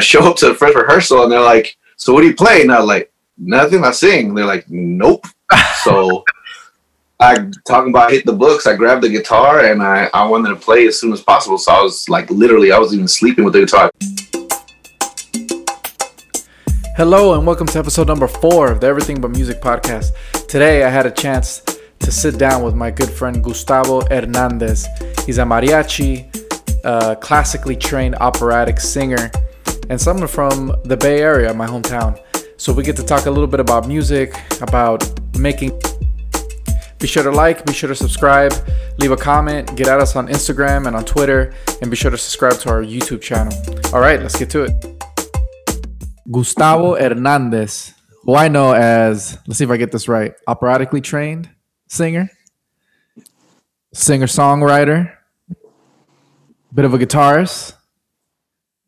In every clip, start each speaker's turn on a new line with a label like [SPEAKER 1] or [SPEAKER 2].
[SPEAKER 1] I show up to the first rehearsal and they're like, "So what do you play?" And I'm like, "Nothing. I sing." They're like, "Nope." so I talking about hit the books. I grabbed the guitar and I, I wanted to play as soon as possible. So I was like literally I was even sleeping with the guitar.
[SPEAKER 2] Hello and welcome to episode number four of the Everything But Music podcast. Today I had a chance to sit down with my good friend Gustavo Hernandez. He's a mariachi, uh, classically trained operatic singer, and someone from the Bay Area, my hometown. So we get to talk a little bit about music, about making be sure to like, be sure to subscribe, leave a comment, get at us on Instagram and on Twitter, and be sure to subscribe to our YouTube channel. All right, let's get to it. Gustavo Hernandez, who I know as, let's see if I get this right, operatically trained singer, singer songwriter, bit of a guitarist,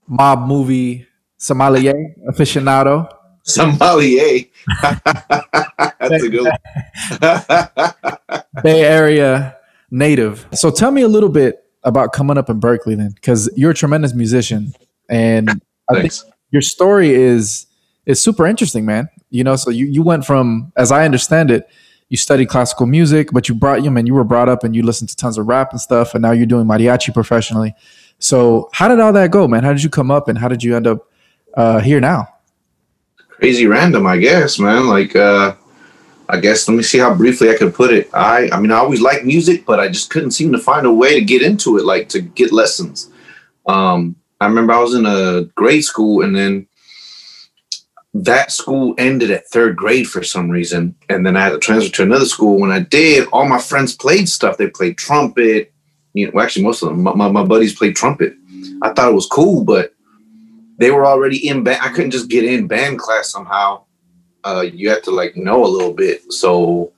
[SPEAKER 2] mob movie sommelier aficionado.
[SPEAKER 1] Sommelier. That's a good one.
[SPEAKER 2] Bay Area native. So tell me a little bit about coming up in Berkeley then, because you're a tremendous musician, and I think your story is is super interesting, man. You know, so you you went from, as I understand it, you studied classical music, but you brought you man, you were brought up and you listened to tons of rap and stuff, and now you're doing mariachi professionally. So how did all that go, man? How did you come up, and how did you end up uh, here now?
[SPEAKER 1] Crazy random, I guess, man. Like. uh I guess let me see how briefly I could put it. I I mean I always liked music, but I just couldn't seem to find a way to get into it, like to get lessons. Um, I remember I was in a grade school and then that school ended at third grade for some reason. And then I had to transfer to another school. When I did, all my friends played stuff. They played trumpet. You know, actually most of them, my, my buddies played trumpet. I thought it was cool, but they were already in band. I couldn't just get in band class somehow uh, you have to like know a little bit. So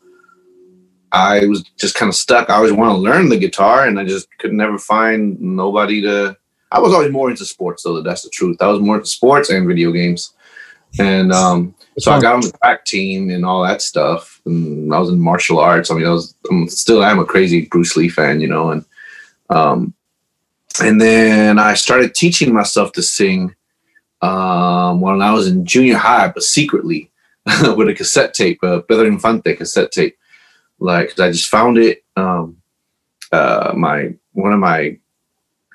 [SPEAKER 1] I was just kind of stuck. I always want to learn the guitar, and I just could never find nobody to. I was always more into sports, though. That's the truth. I was more into sports and video games, and um, so I got on the track team and all that stuff. And I was in martial arts. I mean, I was I'm still I'm a crazy Bruce Lee fan, you know, and um, and then I started teaching myself to sing um, when I was in junior high, but secretly. with a cassette tape, a Pedro Infante cassette tape. Like I just found it. Um, uh, my one of my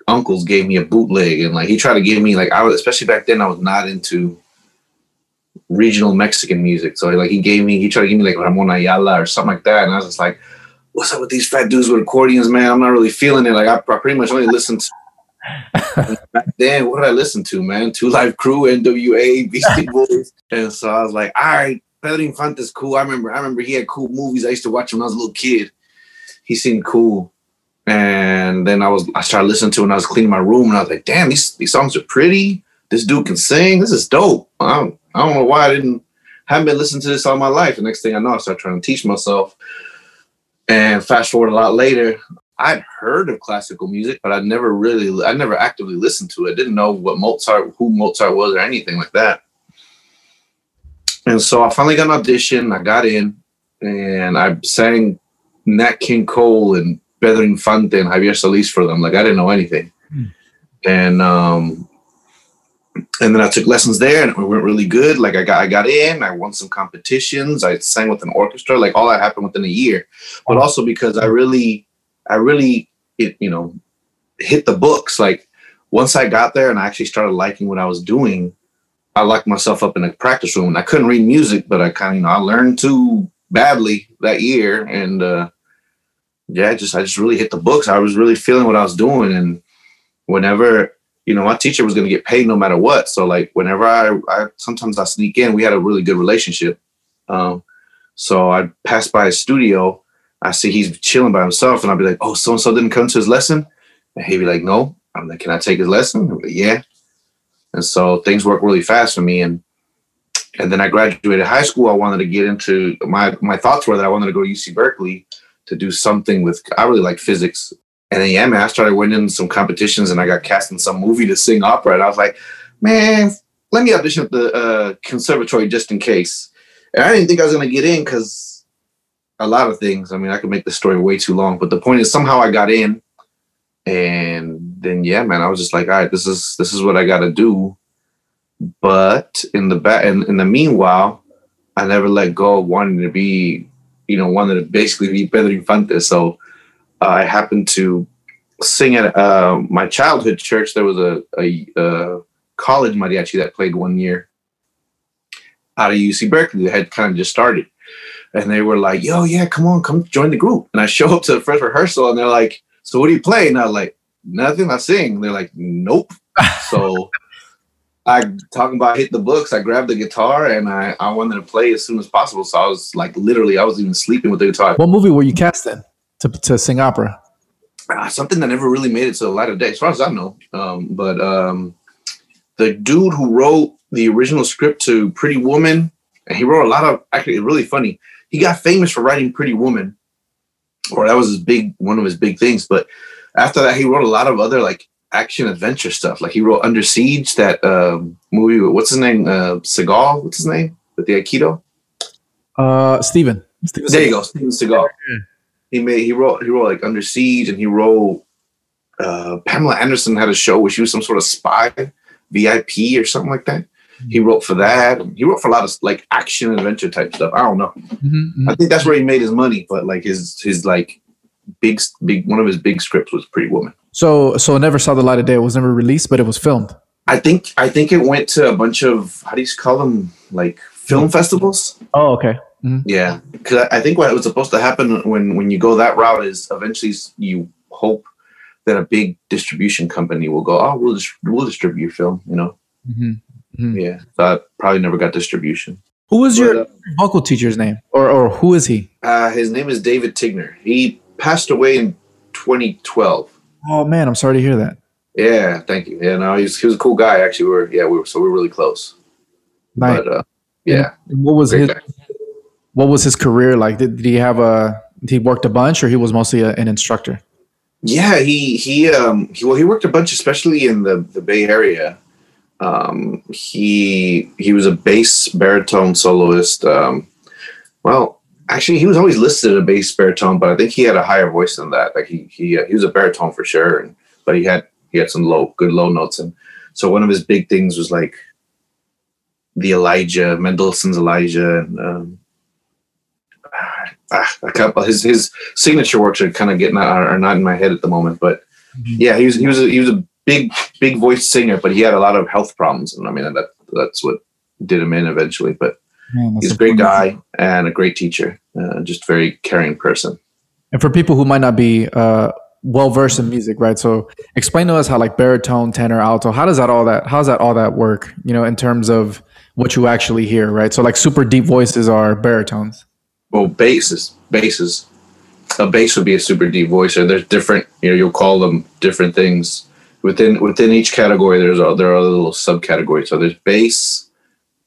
[SPEAKER 1] uncles gave me a bootleg, and like he tried to give me like I was especially back then I was not into regional Mexican music. So like he gave me he tried to give me like Ramon Ayala or something like that, and I was just like, "What's up with these fat dudes with accordions, man? I'm not really feeling it." Like I, I pretty much only listened to back then, what did I listen to, man? Two Live Crew, NWA, Beastie Boys. and so I was like, all right, Pedro Infante's cool. I remember, I remember he had cool movies. I used to watch when I was a little kid. He seemed cool. And then I was I started listening to and I was cleaning my room and I was like, damn, these, these songs are pretty. This dude can sing. This is dope. I don't, I don't know why I didn't haven't been listening to this all my life. The next thing I know, I started trying to teach myself. And fast forward a lot later, I'd heard of classical music, but I'd never really, I never actively listened to it. I didn't know what Mozart, who Mozart was, or anything like that. And so I finally got an audition. I got in, and I sang Nat King Cole and Pedro Infante and Javier Solis for them. Like I didn't know anything, mm. and um, and then I took lessons there, and it went really good. Like I got, I got in. I won some competitions. I sang with an orchestra. Like all that happened within a year, but also because I really I really, it, you know, hit the books. Like once I got there and I actually started liking what I was doing, I locked myself up in a practice room. And I couldn't read music, but I kind of, you know, I learned too badly that year. And uh, yeah, just I just really hit the books. I was really feeling what I was doing. And whenever, you know, my teacher was going to get paid no matter what. So like whenever I, I sometimes I sneak in, we had a really good relationship. Um, so I'd pass by his studio I see he's chilling by himself, and I'll be like, "Oh, so and so didn't come to his lesson," and he'd be like, "No." I'm like, "Can I take his lesson?" Like, "Yeah." And so things work really fast for me, and and then I graduated high school. I wanted to get into my my thoughts were that I wanted to go to UC Berkeley to do something with. I really like physics, and then yeah, man, I started winning some competitions, and I got cast in some movie to sing opera, and I was like, man, let me audition at the uh, conservatory just in case. And I didn't think I was gonna get in because a lot of things. I mean, I could make the story way too long, but the point is somehow I got in, and then yeah, man, I was just like, all right, this is this is what I got to do. but in the back, in, in the meanwhile, I never let go of wanting to be, you know, wanted to basically be Pedro Infante. So I happened to sing at uh, my childhood church. There was a, a, a college mariachi that played one year out of UC Berkeley that had kind of just started. And they were like, yo, yeah, come on, come join the group. And I show up to the first rehearsal and they're like, so what do you play? And I like, nothing, I sing. And they're like, nope. so I talking about hit the books. I grabbed the guitar and I, I wanted to play as soon as possible. So I was like literally I was even sleeping with the guitar.
[SPEAKER 2] What movie were you cast in to, to sing opera?
[SPEAKER 1] Uh, something that never really made it to the light of day, as far as I know. Um, but um, the dude who wrote the original script to Pretty Woman, and he wrote a lot of actually really funny. He got famous for writing Pretty Woman, or that was his big one of his big things. But after that, he wrote a lot of other like action adventure stuff. Like he wrote Under Siege, that um, movie. What's his name? Uh, Seagal. What's his name? With the Aikido.
[SPEAKER 2] Uh, Steven. Steven
[SPEAKER 1] there you go, Steven Seagal. Yeah. He made. He wrote. He wrote like Under Siege, and he wrote. Uh, Pamela Anderson had a show where she was some sort of spy, VIP or something like that. He wrote for that. He wrote for a lot of like action adventure type stuff. I don't know. Mm-hmm, mm-hmm. I think that's where he made his money. But like his his like big big one of his big scripts was Pretty Woman.
[SPEAKER 2] So so never saw the light of day. It was never released, but it was filmed.
[SPEAKER 1] I think I think it went to a bunch of how do you call them like film festivals.
[SPEAKER 2] Oh, okay.
[SPEAKER 1] Mm-hmm. Yeah, because I think what was supposed to happen when when you go that route is eventually you hope that a big distribution company will go, oh, we'll just we'll distribute your film, you know. Mm-hmm. Mm-hmm. Yeah, so I probably never got distribution.
[SPEAKER 2] Who was but, your uh, vocal teacher's name, or or who is he?
[SPEAKER 1] Uh, his name is David Tigner. He passed away in 2012.
[SPEAKER 2] Oh man, I'm sorry to hear that.
[SPEAKER 1] Yeah, thank you. Yeah, no, he was, he was a cool guy. Actually, we are yeah, we were so we are really close. Nice. But uh, yeah,
[SPEAKER 2] and what was his guy. What was his career like? Did, did he have a he worked a bunch, or he was mostly a, an instructor?
[SPEAKER 1] Yeah, he he um he, well he worked a bunch, especially in the the Bay Area. Um, he he was a bass baritone soloist. Um, well, actually, he was always listed a bass baritone, but I think he had a higher voice than that. Like he he uh, he was a baritone for sure, and, but he had he had some low good low notes, and so one of his big things was like the Elijah Mendelssohn's Elijah, and um, ah, a couple his his signature works are kind of getting are, are not in my head at the moment, but mm-hmm. yeah, he was he was a, he was a big big voice singer, but he had a lot of health problems, and I mean that that's what did him in eventually. But Man, he's a great guy and a great teacher, uh, just very caring person.
[SPEAKER 2] And for people who might not be uh, well versed in music, right? So explain to us how like baritone, tenor, alto, how does that all that how does that all that work? You know, in terms of what you actually hear, right? So like super deep voices are baritones.
[SPEAKER 1] Well, basses, basses. A bass would be a super deep voice, or there's different. You know, you'll call them different things. Within within each category there's a, there are little subcategories. So there's bass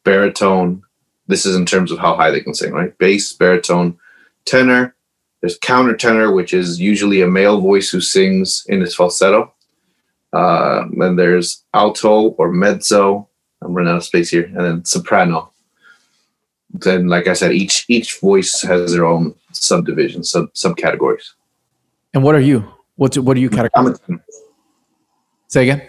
[SPEAKER 1] baritone. This is in terms of how high they can sing right? Bass baritone tenor. There's countertenor which is usually a male voice who sings in his falsetto. Uh, then there's alto or mezzo. I'm running out of space here. And then soprano then like i said each each voice has their own subdivision sub subcategories
[SPEAKER 2] and what are you what's what are you categorize Say again.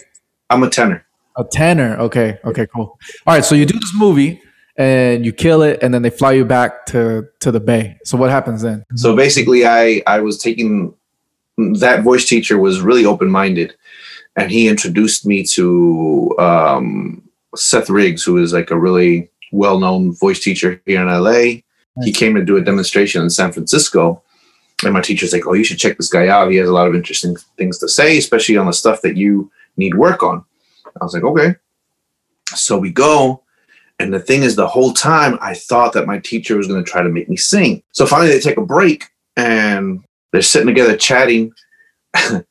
[SPEAKER 1] I'm a tenor.
[SPEAKER 2] A tenor. Okay. Okay. Cool. All right. So you do this movie and you kill it, and then they fly you back to to the bay. So what happens then?
[SPEAKER 1] So basically, I I was taking that voice teacher was really open minded, and he introduced me to um, Seth Riggs, who is like a really well known voice teacher here in LA. Nice. He came to do a demonstration in San Francisco and my teacher's like, "Oh, you should check this guy out. He has a lot of interesting things to say, especially on the stuff that you need work on." I was like, "Okay." So we go, and the thing is, the whole time I thought that my teacher was going to try to make me sing. So finally, they take a break, and they're sitting together chatting.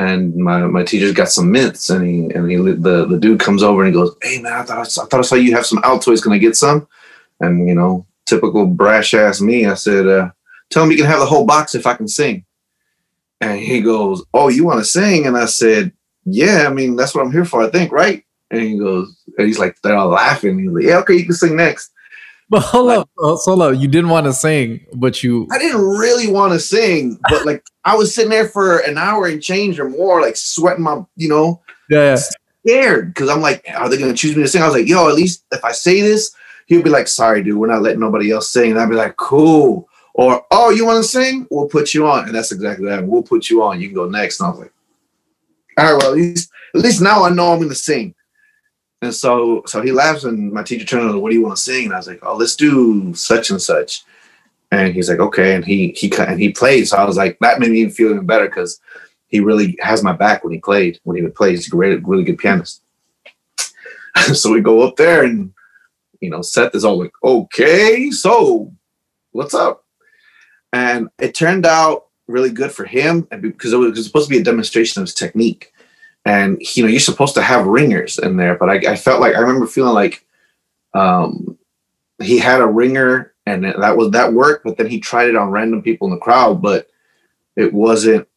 [SPEAKER 1] and my, my teacher's got some mints, and he and he the, the dude comes over and he goes, "Hey man, I thought I, I thought I saw you have some Altoids. Can I get some?" And you know, typical brash ass me, I said, uh, tell him you can have the whole box if I can sing. And he goes, Oh, you want to sing? And I said, Yeah, I mean, that's what I'm here for, I think, right? And he goes, and he's like, they're all laughing. He's like, Yeah, okay, you can sing next.
[SPEAKER 2] But hold like, up, hold up. You didn't want to sing, but you.
[SPEAKER 1] I didn't really want to sing, but like I was sitting there for an hour and change or more, like sweating my, you know.
[SPEAKER 2] Yeah.
[SPEAKER 1] scared because I'm like, are they gonna choose me to sing? I was like, yo, at least if I say this, he'll be like, sorry, dude, we're not letting nobody else sing. And I'd be like, cool. Or, oh, you want to sing? We'll put you on. And that's exactly that. We'll put you on. You can go next. And I was like, all right, well, at least, at least now I know I'm going to sing. And so, so he laughs, and my teacher turned on, what do you want to sing? And I was like, oh, let's do such and such. And he's like, okay. And he he and he played. So I was like, that made me feel even better because he really has my back when he played. When he would play, he's a great, really good pianist. so we go up there, and you know, Seth is all like, okay, so what's up? And it turned out really good for him because it was supposed to be a demonstration of his technique. And you know, you're supposed to have ringers in there, but I, I felt like I remember feeling like um, he had a ringer and that was that worked, but then he tried it on random people in the crowd, but it wasn't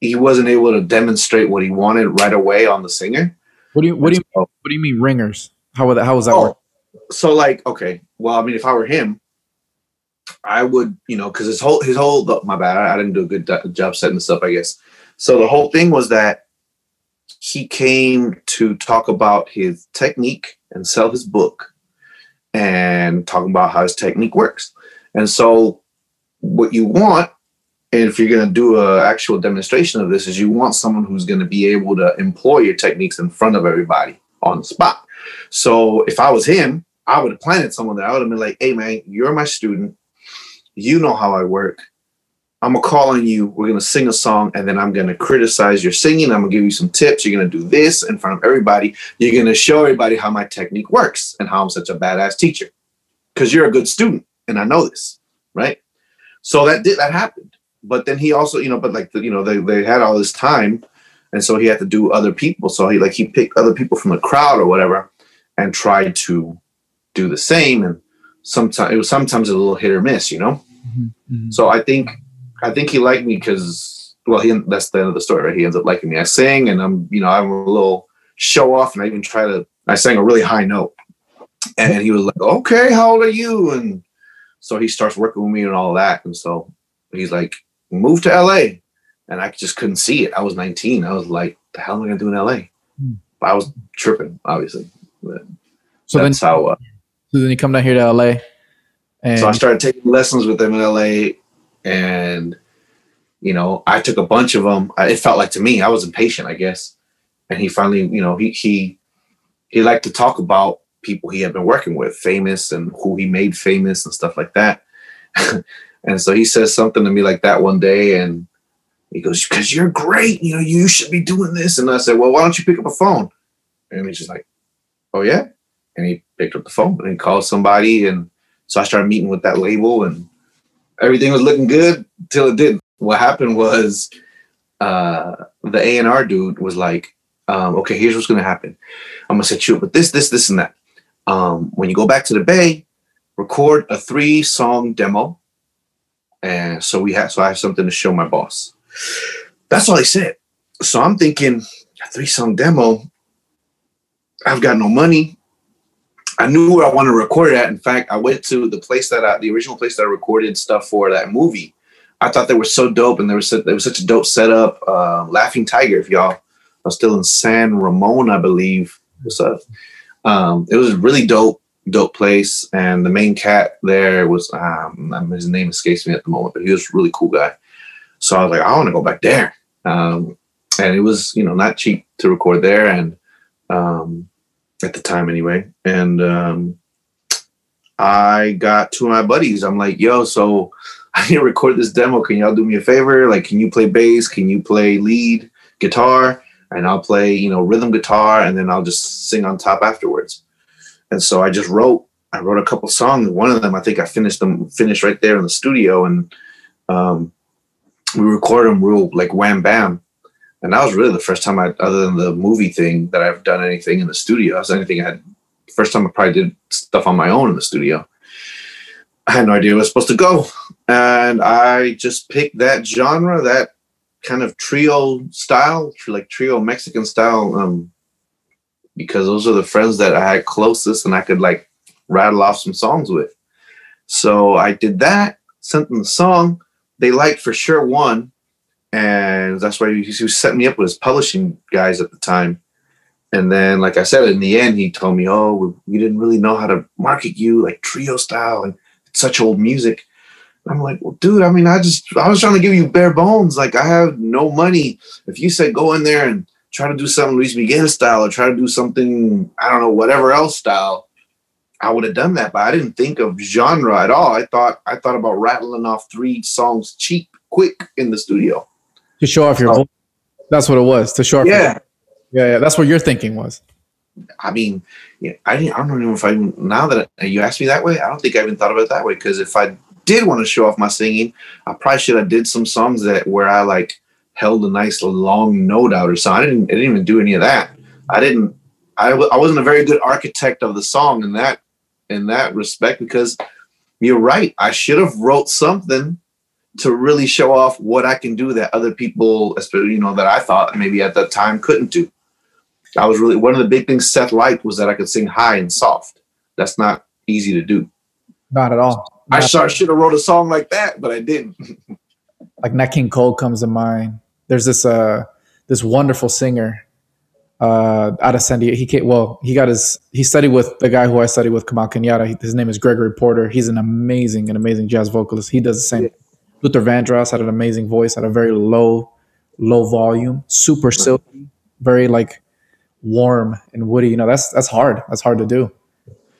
[SPEAKER 1] he wasn't able to demonstrate what he wanted right away on the singer.
[SPEAKER 2] What do you what do you so, what do you mean ringers? How would that how was that oh, work?
[SPEAKER 1] So like okay, well I mean if I were him, I would, you know, because his whole his whole my bad, I, I didn't do a good job setting this up, I guess. So the whole thing was that he came to talk about his technique and sell his book and talk about how his technique works. And so what you want and if you're going to do an actual demonstration of this is you want someone who's going to be able to employ your techniques in front of everybody on the spot so if i was him i would have planted someone there i would have been like hey man you're my student you know how I work. I'm gonna call on you. We're gonna sing a song, and then I'm gonna criticize your singing. I'm gonna give you some tips. You're gonna do this in front of everybody. You're gonna show everybody how my technique works and how I'm such a badass teacher. Because you're a good student, and I know this, right? So that did that happened. But then he also, you know, but like you know, they they had all this time, and so he had to do other people. So he like he picked other people from the crowd or whatever, and tried to do the same. And sometimes it was sometimes a little hit or miss, you know. Mm-hmm. So I think I think he liked me because well, he that's the end of the story, right? He ends up liking me. I sing, and I'm you know I'm a little show off, and I even try to I sang a really high note, and he was like, "Okay, how old are you?" And so he starts working with me and all that, and so he's like, "Move to L.A." And I just couldn't see it. I was 19. I was like, "The hell am I gonna do in L.A.?" Mm. I was tripping, obviously. But so that's then, how. Uh,
[SPEAKER 2] so then you come down here to LA.
[SPEAKER 1] And so I started taking lessons with them in LA, and you know, I took a bunch of them. It felt like to me, I was impatient, I guess. And he finally, you know, he he he liked to talk about people he had been working with, famous and who he made famous and stuff like that. and so he says something to me like that one day, and he goes, "Because you're great, you know, you should be doing this." And I said, "Well, why don't you pick up a phone?" And he's just like, "Oh yeah," and he picked up the phone and he called somebody and so I started meeting with that label and everything was looking good till it didn't. What happened was uh, the A&R dude was like, um, okay, here's what's to happen. I'm to set you up with this, this, this, and that. Um, when you go back to the Bay, record a three song demo. And so we have, so I have something to show my boss. That's all he said. So I'm thinking, a three song demo. I've got no money. I knew where I wanted to record it at. In fact, I went to the place that I, the original place that I recorded stuff for that movie. I thought they were so dope, and there was there was such a dope setup. Uh, Laughing Tiger, if y'all are still in San Ramon, I believe. So, um, it was a really dope, dope place, and the main cat there was um, his name escapes me at the moment, but he was a really cool guy. So I was like, I want to go back there, um, and it was you know not cheap to record there, and um, at the time anyway. And um, I got two of my buddies. I'm like, yo, so I need to record this demo. Can y'all do me a favor? Like, can you play bass? Can you play lead guitar? And I'll play, you know, rhythm guitar, and then I'll just sing on top afterwards. And so I just wrote. I wrote a couple songs. One of them, I think, I finished them finished right there in the studio, and um, we recorded them real like wham bam and that was really the first time I, other than the movie thing, that I've done anything in the studio. That's anything I had. First time I probably did stuff on my own in the studio. I had no idea where I was supposed to go, and I just picked that genre, that kind of trio style, like trio Mexican style, um, because those are the friends that I had closest, and I could like rattle off some songs with. So I did that, sent them the song. They liked for sure one, and that's why he, he was setting me up with his publishing guys at the time. And then, like I said, in the end, he told me, "Oh, we, we didn't really know how to market you like trio style and such old music." I'm like, "Well, dude, I mean, I just I was trying to give you bare bones. Like, I have no money. If you said go in there and try to do something Luis Miguel style or try to do something I don't know whatever else style, I would have done that. But I didn't think of genre at all. I thought I thought about rattling off three songs cheap, quick in the studio
[SPEAKER 2] to show off your.
[SPEAKER 1] Oh.
[SPEAKER 2] voice. That's what it was to show off.
[SPEAKER 1] Yeah,
[SPEAKER 2] yeah, yeah. That's what your thinking was.
[SPEAKER 1] I mean, yeah, I didn't. I don't even know if I now that you asked me that way. I don't think I even thought about it that way. Because if I did want to show off my singing, I probably should have did some songs that where I like held a nice long note out or something. I didn't. I didn't even do any of that. I didn't. I, w- I wasn't a very good architect of the song in that in that respect because you're right. I should have wrote something to really show off what I can do that other people, especially you know, that I thought maybe at that time couldn't do. I was really one of the big things Seth liked was that I could sing high and soft. That's not easy to do.
[SPEAKER 2] Not at all.
[SPEAKER 1] I sure should have wrote a song like that, but I didn't.
[SPEAKER 2] like Nat King Cole comes to mind. There's this uh this wonderful singer uh out of San Diego. He came, well, he got his he studied with the guy who I studied with, Kamau Kenyatta. He- His name is Gregory Porter. He's an amazing, an amazing jazz vocalist. He does the same. Luther Vandross had an amazing voice, had a very low, low volume, super silky, very like warm and woody. You know, that's that's hard. That's hard to do.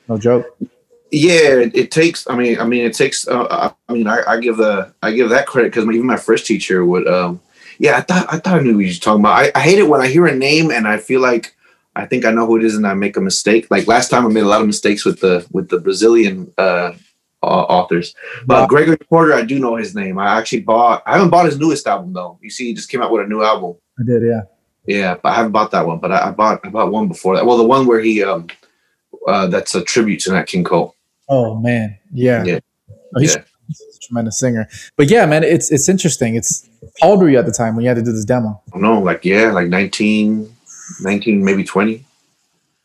[SPEAKER 2] No joke.
[SPEAKER 1] Yeah, it, takes. I mean, I mean, it takes. Uh, I, I mean, I, I give the I give that credit because even my first teacher would. um Yeah, I thought I thought I knew what you were talking about. I, I hate it when I hear a name and I feel like I think I know who it is and I make a mistake. Like last time, I made a lot of mistakes with the with the Brazilian uh, au- authors. But
[SPEAKER 2] Wow.
[SPEAKER 1] Gregory Porter, I do know his name. I actually bought. I haven't bought his newest album though. You see, he just came out with a new album.
[SPEAKER 2] I did, yeah.
[SPEAKER 1] Yeah, but I haven't bought that one. But I, I bought I bought one before that. Well, the one where he um uh that's a tribute to Nat King Cole.
[SPEAKER 2] Oh man, yeah.
[SPEAKER 1] Yeah.
[SPEAKER 2] Oh, he's,
[SPEAKER 1] Yeah.
[SPEAKER 2] he's a tremendous singer. But yeah, man, it's it's interesting. It's how old were you at the time when you had to do this demo?
[SPEAKER 1] No, like yeah, like 19, 19, maybe 20.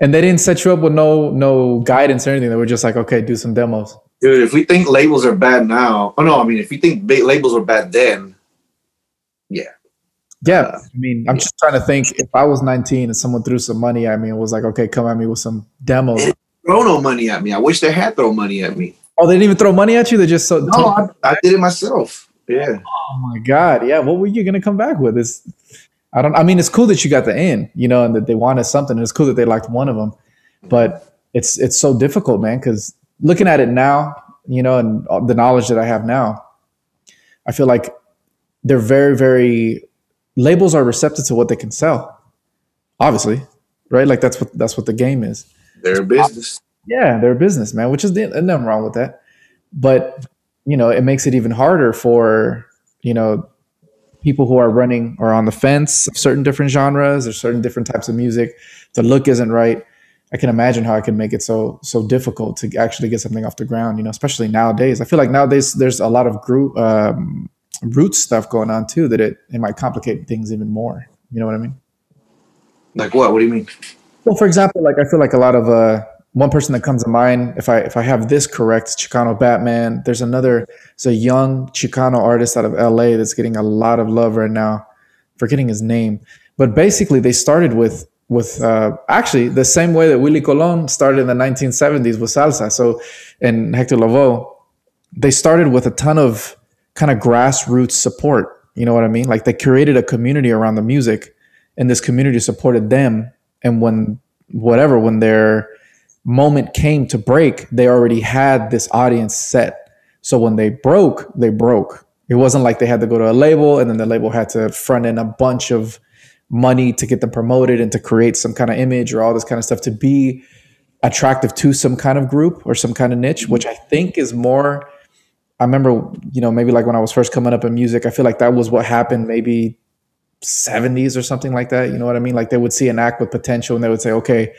[SPEAKER 2] And they didn't set you up with no no guidance or anything. They were just like, okay, do some demos.
[SPEAKER 1] Dude, if we think labels are bad now, oh no, I mean if you think labels were bad then,
[SPEAKER 2] Yeah,
[SPEAKER 1] Uh,
[SPEAKER 2] I mean, I'm just trying to think. If I was 19 and someone threw some money at me and was like, okay, come at me with some demos.
[SPEAKER 1] throw no money at me. I wish they had thrown money at me.
[SPEAKER 2] Oh, they didn't even throw money at you. They just so.
[SPEAKER 1] No, I, I did it myself. Yeah.
[SPEAKER 2] Oh my god, yeah. What were you gonna come back with? It's, I don't. I mean, it's cool that you got the in, you know, and that they wanted something. And it's cool that they liked one of them, but it's it's so difficult, man. Because looking at it now, you know, and the knowledge that I have now, I feel like they're very, very labels are receptive to what they can sell. Obviously, right? Like that's what that's what the game is.
[SPEAKER 1] They're a business.
[SPEAKER 2] Yeah, they're a business, man, which is the, nothing wrong with that. But you know, it makes it even harder for you know people who are running or on the fence of certain different genres or certain different types of music. The look isn't right. I can imagine how I can make it so so difficult to actually get something off the ground. You know, especially nowadays. I feel like nowadays there's a lot of group um, root stuff going on too that it it might complicate things even more. You know what I mean?
[SPEAKER 1] Like what? What do you mean?
[SPEAKER 2] Well, for example, like I feel like a lot of uh, one person that comes to mind, if I if I have this correct, Chicano Batman. There's another, it's a young Chicano artist out of LA that's getting a lot of love right now. Forgetting his name, but basically they started with with uh, actually the same way that Willie Colon started in the 1970s with salsa. So, and Hector Lavoe, they started with a ton of kind of grassroots support. You know what I mean? Like they created a community around the music, and this community supported them. And when whatever, when their moment came to break, they already had this audience set. So when they broke, they broke. It wasn't like they had to go to a label and then the label had to front in a bunch of money to get them promoted and to create some kind of image or all this kind of stuff to be attractive to some kind of group or some kind of niche, which I think is more. I remember, you know, maybe like when I was first coming up in music, I feel like that was what happened maybe 70s or something like that. You know what I mean? Like they would see an act with potential and they would say, okay,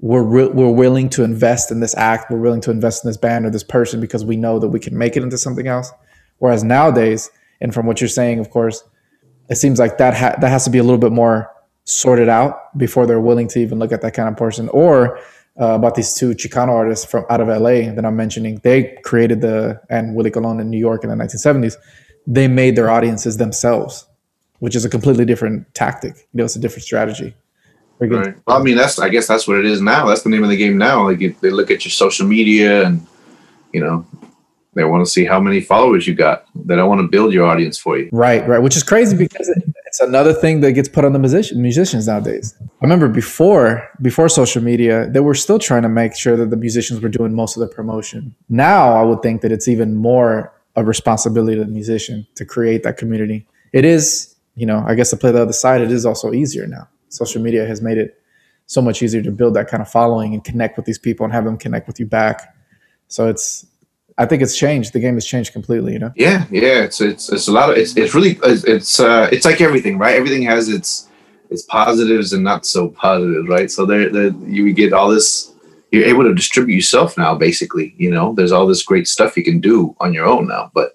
[SPEAKER 2] we're, re- we're willing to invest in this act. We're willing to invest in this band or this person because we know that we can make it into something else. Whereas nowadays, and from what you're saying, of course, it seems like that ha- that has to be a little bit more sorted out before they're willing to even look at that kind of person. Or uh, about these two Chicano artists from out of LA that I'm mentioning, they created the and Willie Colon in New York in the 1970s. They made their audiences themselves, which is a completely different tactic. You know, it's a different strategy.
[SPEAKER 1] Right. Well, I mean, that's I guess that's what it is now. That's the name of the game now. Like if they look at your social media and you know they want to see how many followers you got. They don't want to build your audience for you.
[SPEAKER 2] Right, right. Which is crazy because it's another thing that gets put on the musician, musicians nowadays. I remember before before social media, they were still trying to make sure that the musicians were doing most of the promotion. Now I would think that it's even more a responsibility of the musician to create that community. It is, you know, I guess to play the other side, it is also easier now. Social media has made it so much easier to build that kind of following and connect with these people and have them connect with you back. So it's I think it's changed. The game has changed completely. You know.
[SPEAKER 1] Yeah, yeah. It's it's it's a lot of it's it's really it's it's, uh, it's like everything, right? Everything has its its positives and not so positive, right? So there, there you get all this. You're able to distribute yourself now, basically. You know, there's all this great stuff you can do on your own now. But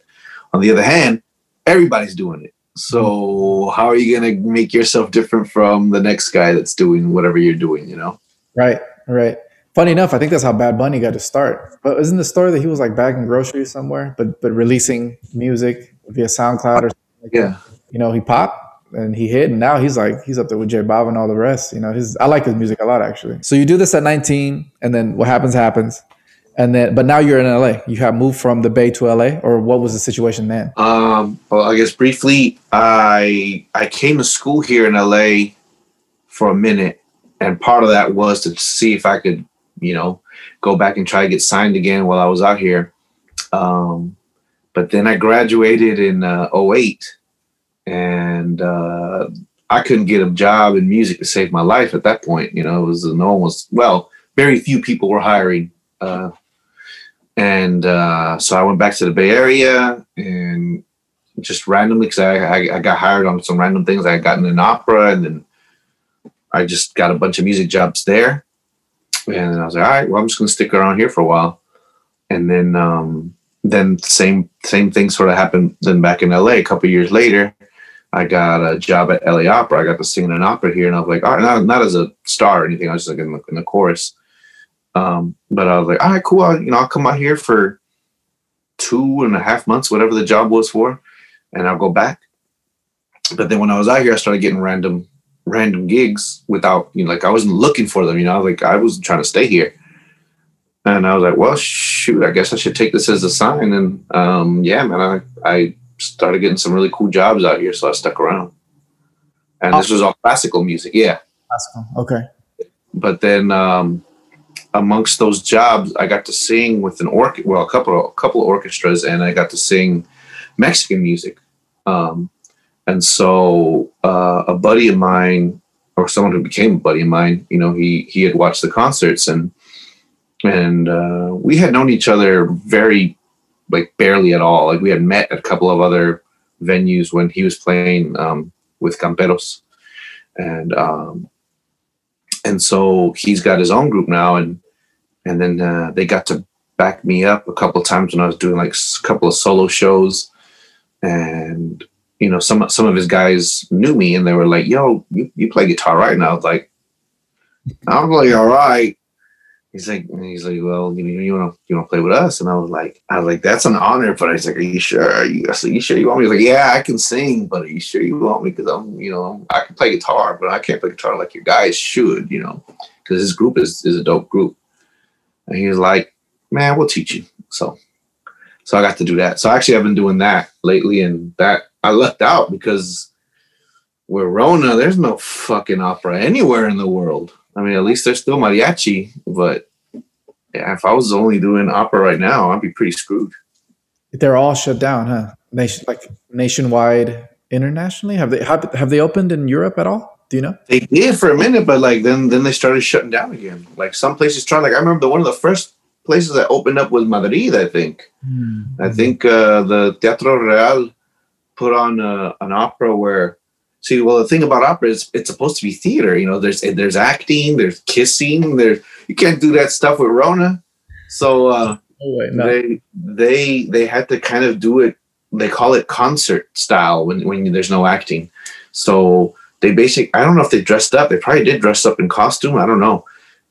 [SPEAKER 1] on the other hand, everybody's doing it. So how are you gonna make yourself different from the next guy that's doing whatever you're doing? You know.
[SPEAKER 2] Right. Right. Funny enough, I think that's how Bad Bunny got to start. But isn't the story that he was like bagging groceries somewhere, but but releasing music via SoundCloud or something like
[SPEAKER 1] Yeah.
[SPEAKER 2] that? You know, he popped and he hit, and now he's like he's up there with J Balvin and all the rest. You know, his I like his music a lot actually. So you do this at 19, and then what happens happens, and then but now you're in LA. You have moved from the Bay to LA, or what was the situation then?
[SPEAKER 1] Um, well, I guess briefly, I I came to school here in LA for a minute, and part of that was to see if I could, you know, go back and try to get signed again while I was out here. Um, but then I graduated in uh, 08, and uh, I couldn't get a job in music to save my life at that point. You know, it was no one was well, very few people were hiring. Uh, and uh, so I went back to the Bay Area and just randomly because I, I I got hired on some random things. I had gotten an opera and then I just got a bunch of music jobs there. And I was like, all right, well, I'm just gonna stick around here for a while. And then um, then same same thing sort of happened then back in LA a couple years later. I got a job at LA Opera. I got to sing in an opera here, and I was like, all right, not, not as a star or anything. I was just like in the, in the chorus. Um, but I was like, all right, cool. I'll, you know, I'll come out here for two and a half months, whatever the job was for, and I'll go back. But then when I was out here, I started getting random, random gigs without, you know, like I wasn't looking for them. You know, like I was trying to stay here, and I was like, well, shoot, I guess I should take this as a sign. And um, yeah, man, I I started getting some really cool jobs out here, so I stuck around. And this was all classical music, yeah
[SPEAKER 2] Classical. Okay.
[SPEAKER 1] but then um, amongst those jobs, I got to sing with an orc, well, a couple, a couple of orchestras, and I got to sing Mexican music. Um, and so uh, a buddy of mine, or someone who became a buddy of mine, you know, he he had watched the concerts, and and uh, we had known each other very, like, barely at all. Like we had met at a couple of other venues when he was playing um, with Camperos, and um, and so he's got his own group now and and then uh, they got to back me up a couple of times when I was doing like a couple of solo shows and you know some some of his guys knew me and they were like yo you, you play guitar right and I was like I'm like all right. He's like he's like well you know you want to you want to play with us? And I was like I was like that's an honor. But I was like are you sure? Are you, I said, you sure you want me? He's like yeah I can sing but are you sure you want me? Because I'm you know I can play guitar but I can't play guitar like your guys should you know because his group is, is a dope group. And he was like man we'll teach you. So so I got to do that. So actually I've been doing that lately and that I left out because with Rona there's no fucking opera anywhere in the world I mean at least there's still mariachi but yeah, if I was only doing opera right now I'd be pretty screwed
[SPEAKER 2] They're all shut down, huh? Nation like nationwide, internationally. Have they have, have they opened in Europe at all? Do you know?
[SPEAKER 1] They did for a minute, but like then then they started shutting down again. Like some places trying. Like I remember the one of the first places that opened up was Madrid. I think. I think uh, the Teatro Real put on uh, an opera where. See, well, the thing about opera is it's supposed to be theater. You know, there's there's acting, there's kissing, there's you can't do that stuff with Rona. So uh,
[SPEAKER 2] Oh wait, no.
[SPEAKER 1] they they they had to kind of do it. They call it concert style when when there's no acting. So they basically I don't know if they dressed up. They probably did dress up in costume. I don't know,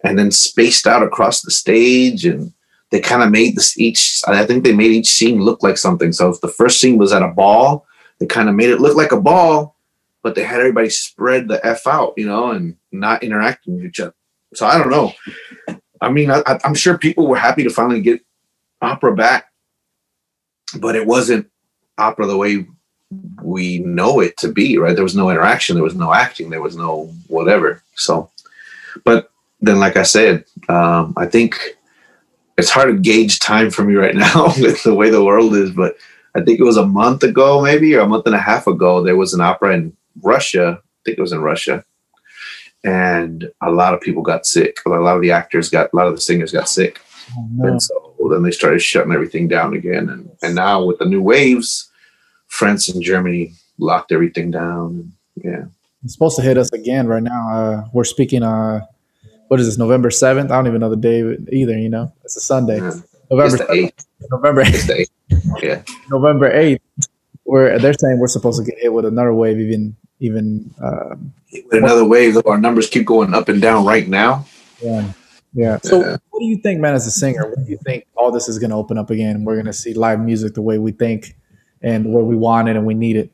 [SPEAKER 1] and then spaced out across the stage and. They kind of made this each. I think they made each scene look like something. So if the first scene was at a ball, they kind of made it look like a ball, but they had everybody spread the f out, you know, and not interacting with each other. So I don't know. I mean, I, I'm sure people were happy to finally get opera back, but it wasn't opera the way we know it to be, right? There was no interaction, there was no acting, there was no whatever. So, but then, like I said, um, I think it's hard to gauge time for me right now with the way the world is, but I think it was a month ago, maybe, or a month and a half ago, there was an opera in Russia. I think it was in Russia. And a lot of people got sick. A lot of the actors got, a lot of the singers got sick. Oh, no. And so then they started shutting everything down again. And, and now with the new waves, France and Germany locked everything down. Yeah.
[SPEAKER 2] It's supposed to hit us again right now. Uh, we're speaking, uh, what is this, November 7th? I don't even know the day either, you know? It's a Sunday. Yeah. November 8th. November 8th. Yeah. November 8th. Where they're saying we're supposed to get hit with another wave, even even uh,
[SPEAKER 1] with another wave. Our numbers keep going up and down right now.
[SPEAKER 2] Yeah, yeah. So, yeah. what do you think, man? As a singer, what do you think all this is going to open up again? We're going to see live music the way we think and where we want it and we need it.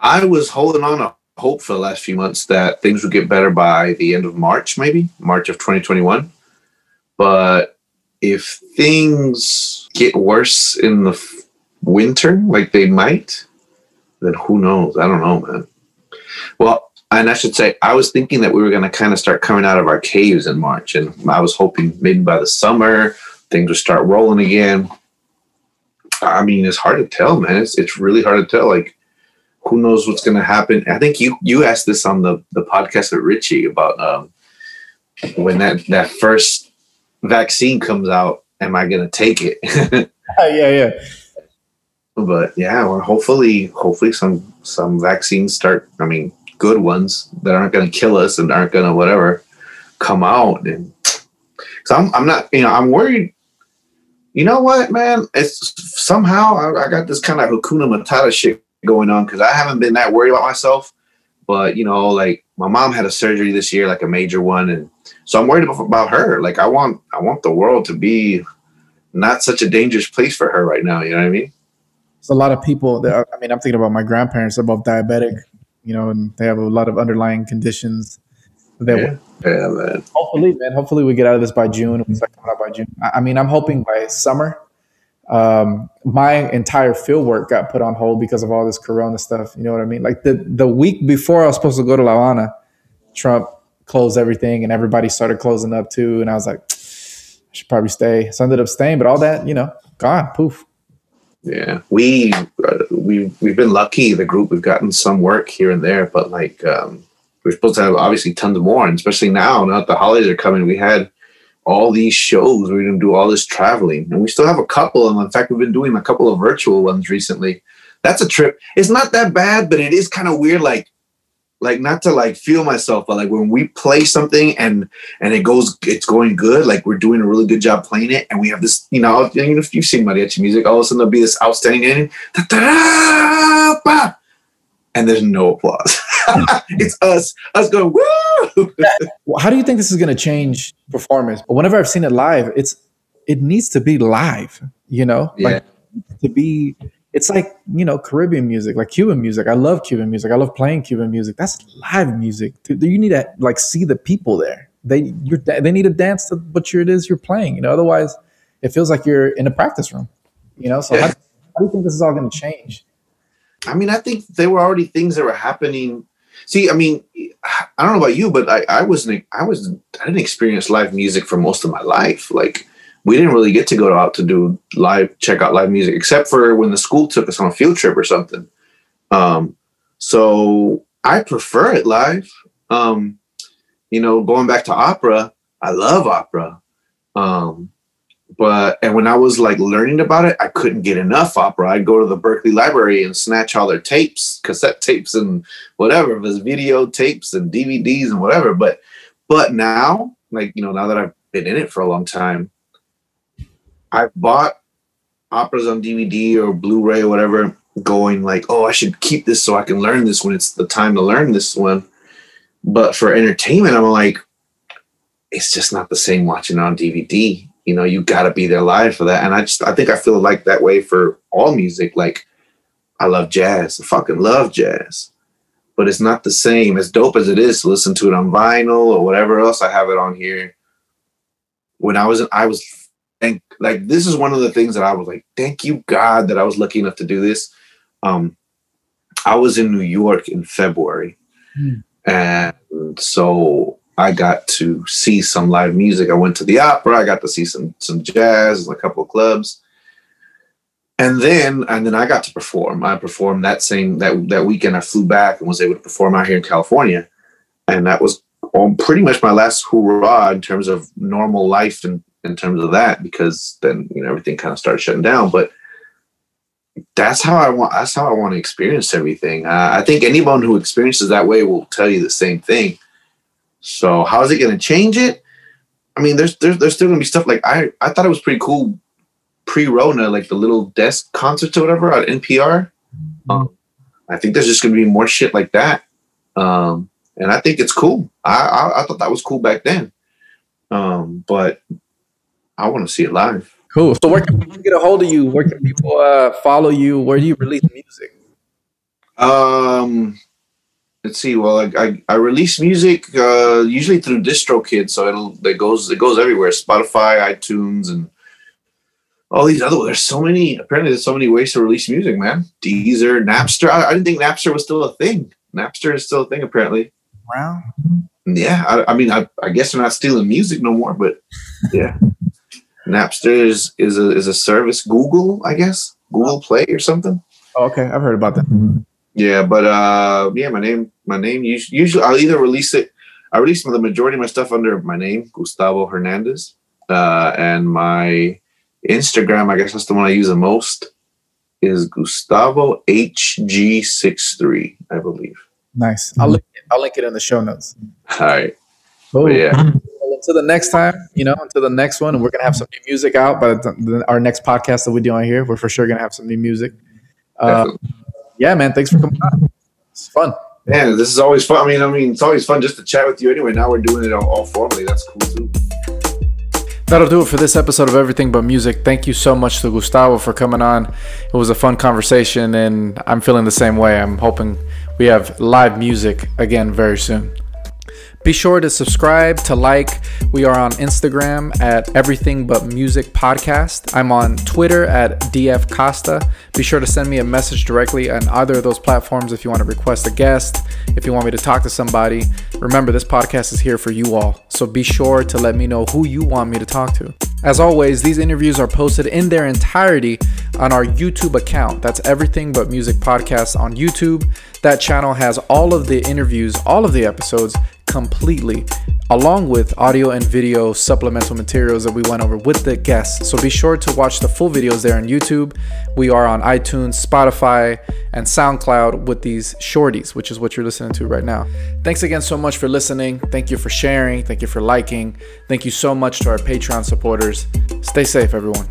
[SPEAKER 1] I was holding on a hope for the last few months that things would get better by the end of March, maybe March of 2021. But if things get worse in the f- winter, like they might, then who knows? I don't know, man. Well, and I should say, I was thinking that we were going to kind of start coming out of our caves in March, and I was hoping maybe by the summer things would start rolling again. I mean, it's hard to tell, man. It's it's really hard to tell. Like, who knows what's going to happen? I think you you asked this on the the podcast with Richie about um, when that that first vaccine comes out. Am I going to take it?
[SPEAKER 2] Uh, yeah, yeah.
[SPEAKER 1] But yeah, well, hopefully, hopefully some some vaccines start. I mean, good ones that aren't going to kill us and aren't going to whatever come out. And so I'm I'm not you know I'm worried you know what, man? It's somehow I, I got this kind of Hakuna Matata shit going on because I haven't been that worried about myself. But you know, like my mom had a surgery this year, like a major one, and so I'm worried about, about her. Like I want, I want the world to be not such a dangerous place for her right now. You know what I mean?
[SPEAKER 2] It's a lot of people. That, I mean, I'm thinking about my grandparents. They're both diabetic, you know, and they have a lot of underlying conditions that
[SPEAKER 1] yeah. yeah, man.
[SPEAKER 2] Hopefully, man. Hopefully, we get out of this by June. We start coming out by June. I mean, I'm hoping by summer. Um, my entire field work got put on hold because of all this Corona stuff. You know what I mean? Like the the week before I was supposed to go to La Habana, Trump closed everything, and everybody started closing up too. And I was like, I should probably stay. So I ended up staying, but all that, you know, gone, poof.
[SPEAKER 1] Yeah, we uh, we we've been lucky. The group we've gotten some work here and there, but like um, we're supposed to have obviously tons more, and especially now, now that the holidays are coming, we had all these shows. We're going to do all this traveling, and we still have a couple. And in fact, we've been doing a couple of virtual ones recently. That's a trip. It's not that bad, but it is kind of weird. Like, like not to like feel myself, but like when we play something and and it goes, it's going good. Like we're doing a really good job playing it, and we have this, you know, you know if you've seen mariachi music, all of a sudden there'll be this outstanding ending and there's no applause. it's us, us going woo.
[SPEAKER 2] How do you think this is going to change performance? But whenever I've seen it live, it's it needs to be live. You know,
[SPEAKER 1] yeah. like
[SPEAKER 2] to be. It's like you know Caribbean music, like Cuban music. I love Cuban music. I love playing Cuban music. That's live music. You need to like see the people there. They you're, they need to dance to what it is you're playing. You know, otherwise it feels like you're in a practice room. You know, so yeah. how, how do you think this is all going to change?
[SPEAKER 1] I mean, I think there were already things that were happening. See, I mean, I don't know about you, but I, I wasn't, I was, I didn't experience live music for most of my life. Like, we didn't really get to go out to do live, check out live music, except for when the school took us on a field trip or something. Um, so I prefer it live. Um, you know, going back to opera, I love opera. Um, but and when I was like learning about it, I couldn't get enough opera. I'd go to the berkeley Library and snatch all their tapes, cassette tapes, and whatever, it was video tapes and DVDs and whatever. But but now, like you know, now that I've been in it for a long time, I've bought operas on DVD or Blu-ray or whatever, going like, oh, I should keep this so I can learn this when it's the time to learn this one. But for entertainment, I'm like, it's just not the same watching on DVD you know you got to be there live for that and i just i think i feel like that way for all music like I love jazz. I fucking love jazz. But it's not the same. As dope as it is to listen to it on vinyl or whatever else I have it on here. When I was I was thank like this is one of the things that I was like, thank you God that I was lucky enough to do this. Um I was in New York in February. Mm. And so I got to see some live music. I went to the opera, I got to see some some jazz, and a couple of clubs and then and then I got to perform. I performed that same that that weekend. I flew back and was able to perform out here in California, and that was pretty much my last hurrah in terms of normal life and in terms of that because then you know everything kind of started shutting down. But that's how I want. That's how I want to experience everything. Uh, I think anyone who experiences that way will tell you the same thing. So how is it going to change it? I mean, there's there's there's still going to be stuff like I I thought it was pretty cool pre-Rona, like the little desk concerts or whatever on NPR. Um, I think there's just gonna be more shit like that, um, and I think it's cool. I, I, I thought that was cool back then, um, but I want to see it live.
[SPEAKER 2] Cool. So where can people get a hold of you? Where can people uh, follow you? Where do you release music?
[SPEAKER 1] Um, let's see. Well, I I, I release music uh, usually through DistroKid, so it'll it goes it goes everywhere: Spotify, iTunes, and all these other ones, there's so many apparently there's so many ways to release music man deezer napster i, I didn't think napster was still a thing napster is still a thing apparently
[SPEAKER 2] wow
[SPEAKER 1] yeah I, I, mean I, I guess they're not stealing music no more but yeah napster is is a, is a service google i guess google play or something
[SPEAKER 2] oh, okay i've heard about that
[SPEAKER 1] yeah but uh yeah my name my name usually i'll either release it i release the majority of my stuff under my name gustavo hernandez uh and my Instagram, I guess that's the one I use the most, is Gustavo HG63, I believe.
[SPEAKER 2] Nice. I'll link it, I'll link it in the show notes.
[SPEAKER 1] All right. Oh yeah.
[SPEAKER 2] Well, until the next time, you know, until the next one, and we're gonna have some new music out. But our next podcast that we do on here, we're for sure gonna have some new music. Uh, yeah, man. Thanks for coming on. It's fun.
[SPEAKER 1] Man, this is always fun. I mean, I mean, it's always fun just to chat with you. Anyway, now we're doing it all, all formally. That's cool too.
[SPEAKER 2] That'll do it for this episode of Everything But Music. Thank you so much to Gustavo for coming on. It was a fun conversation, and I'm feeling the same way. I'm hoping we have live music again very soon. Be sure to subscribe, to like. We are on Instagram at Everything But Music Podcast. I'm on Twitter at DF Costa. Be sure to send me a message directly on either of those platforms if you want to request a guest, if you want me to talk to somebody. Remember, this podcast is here for you all, so be sure to let me know who you want me to talk to. As always, these interviews are posted in their entirety on our YouTube account. That's Everything But Music Podcast on YouTube. That channel has all of the interviews, all of the episodes completely, along with audio and video supplemental materials that we went over with the guests. So be sure to watch the full videos there on YouTube. We are on iTunes, Spotify, and SoundCloud with these shorties, which is what you're listening to right now. Thanks again so much for listening. Thank you for sharing. Thank you for liking. Thank you so much to our Patreon supporters. Stay safe, everyone.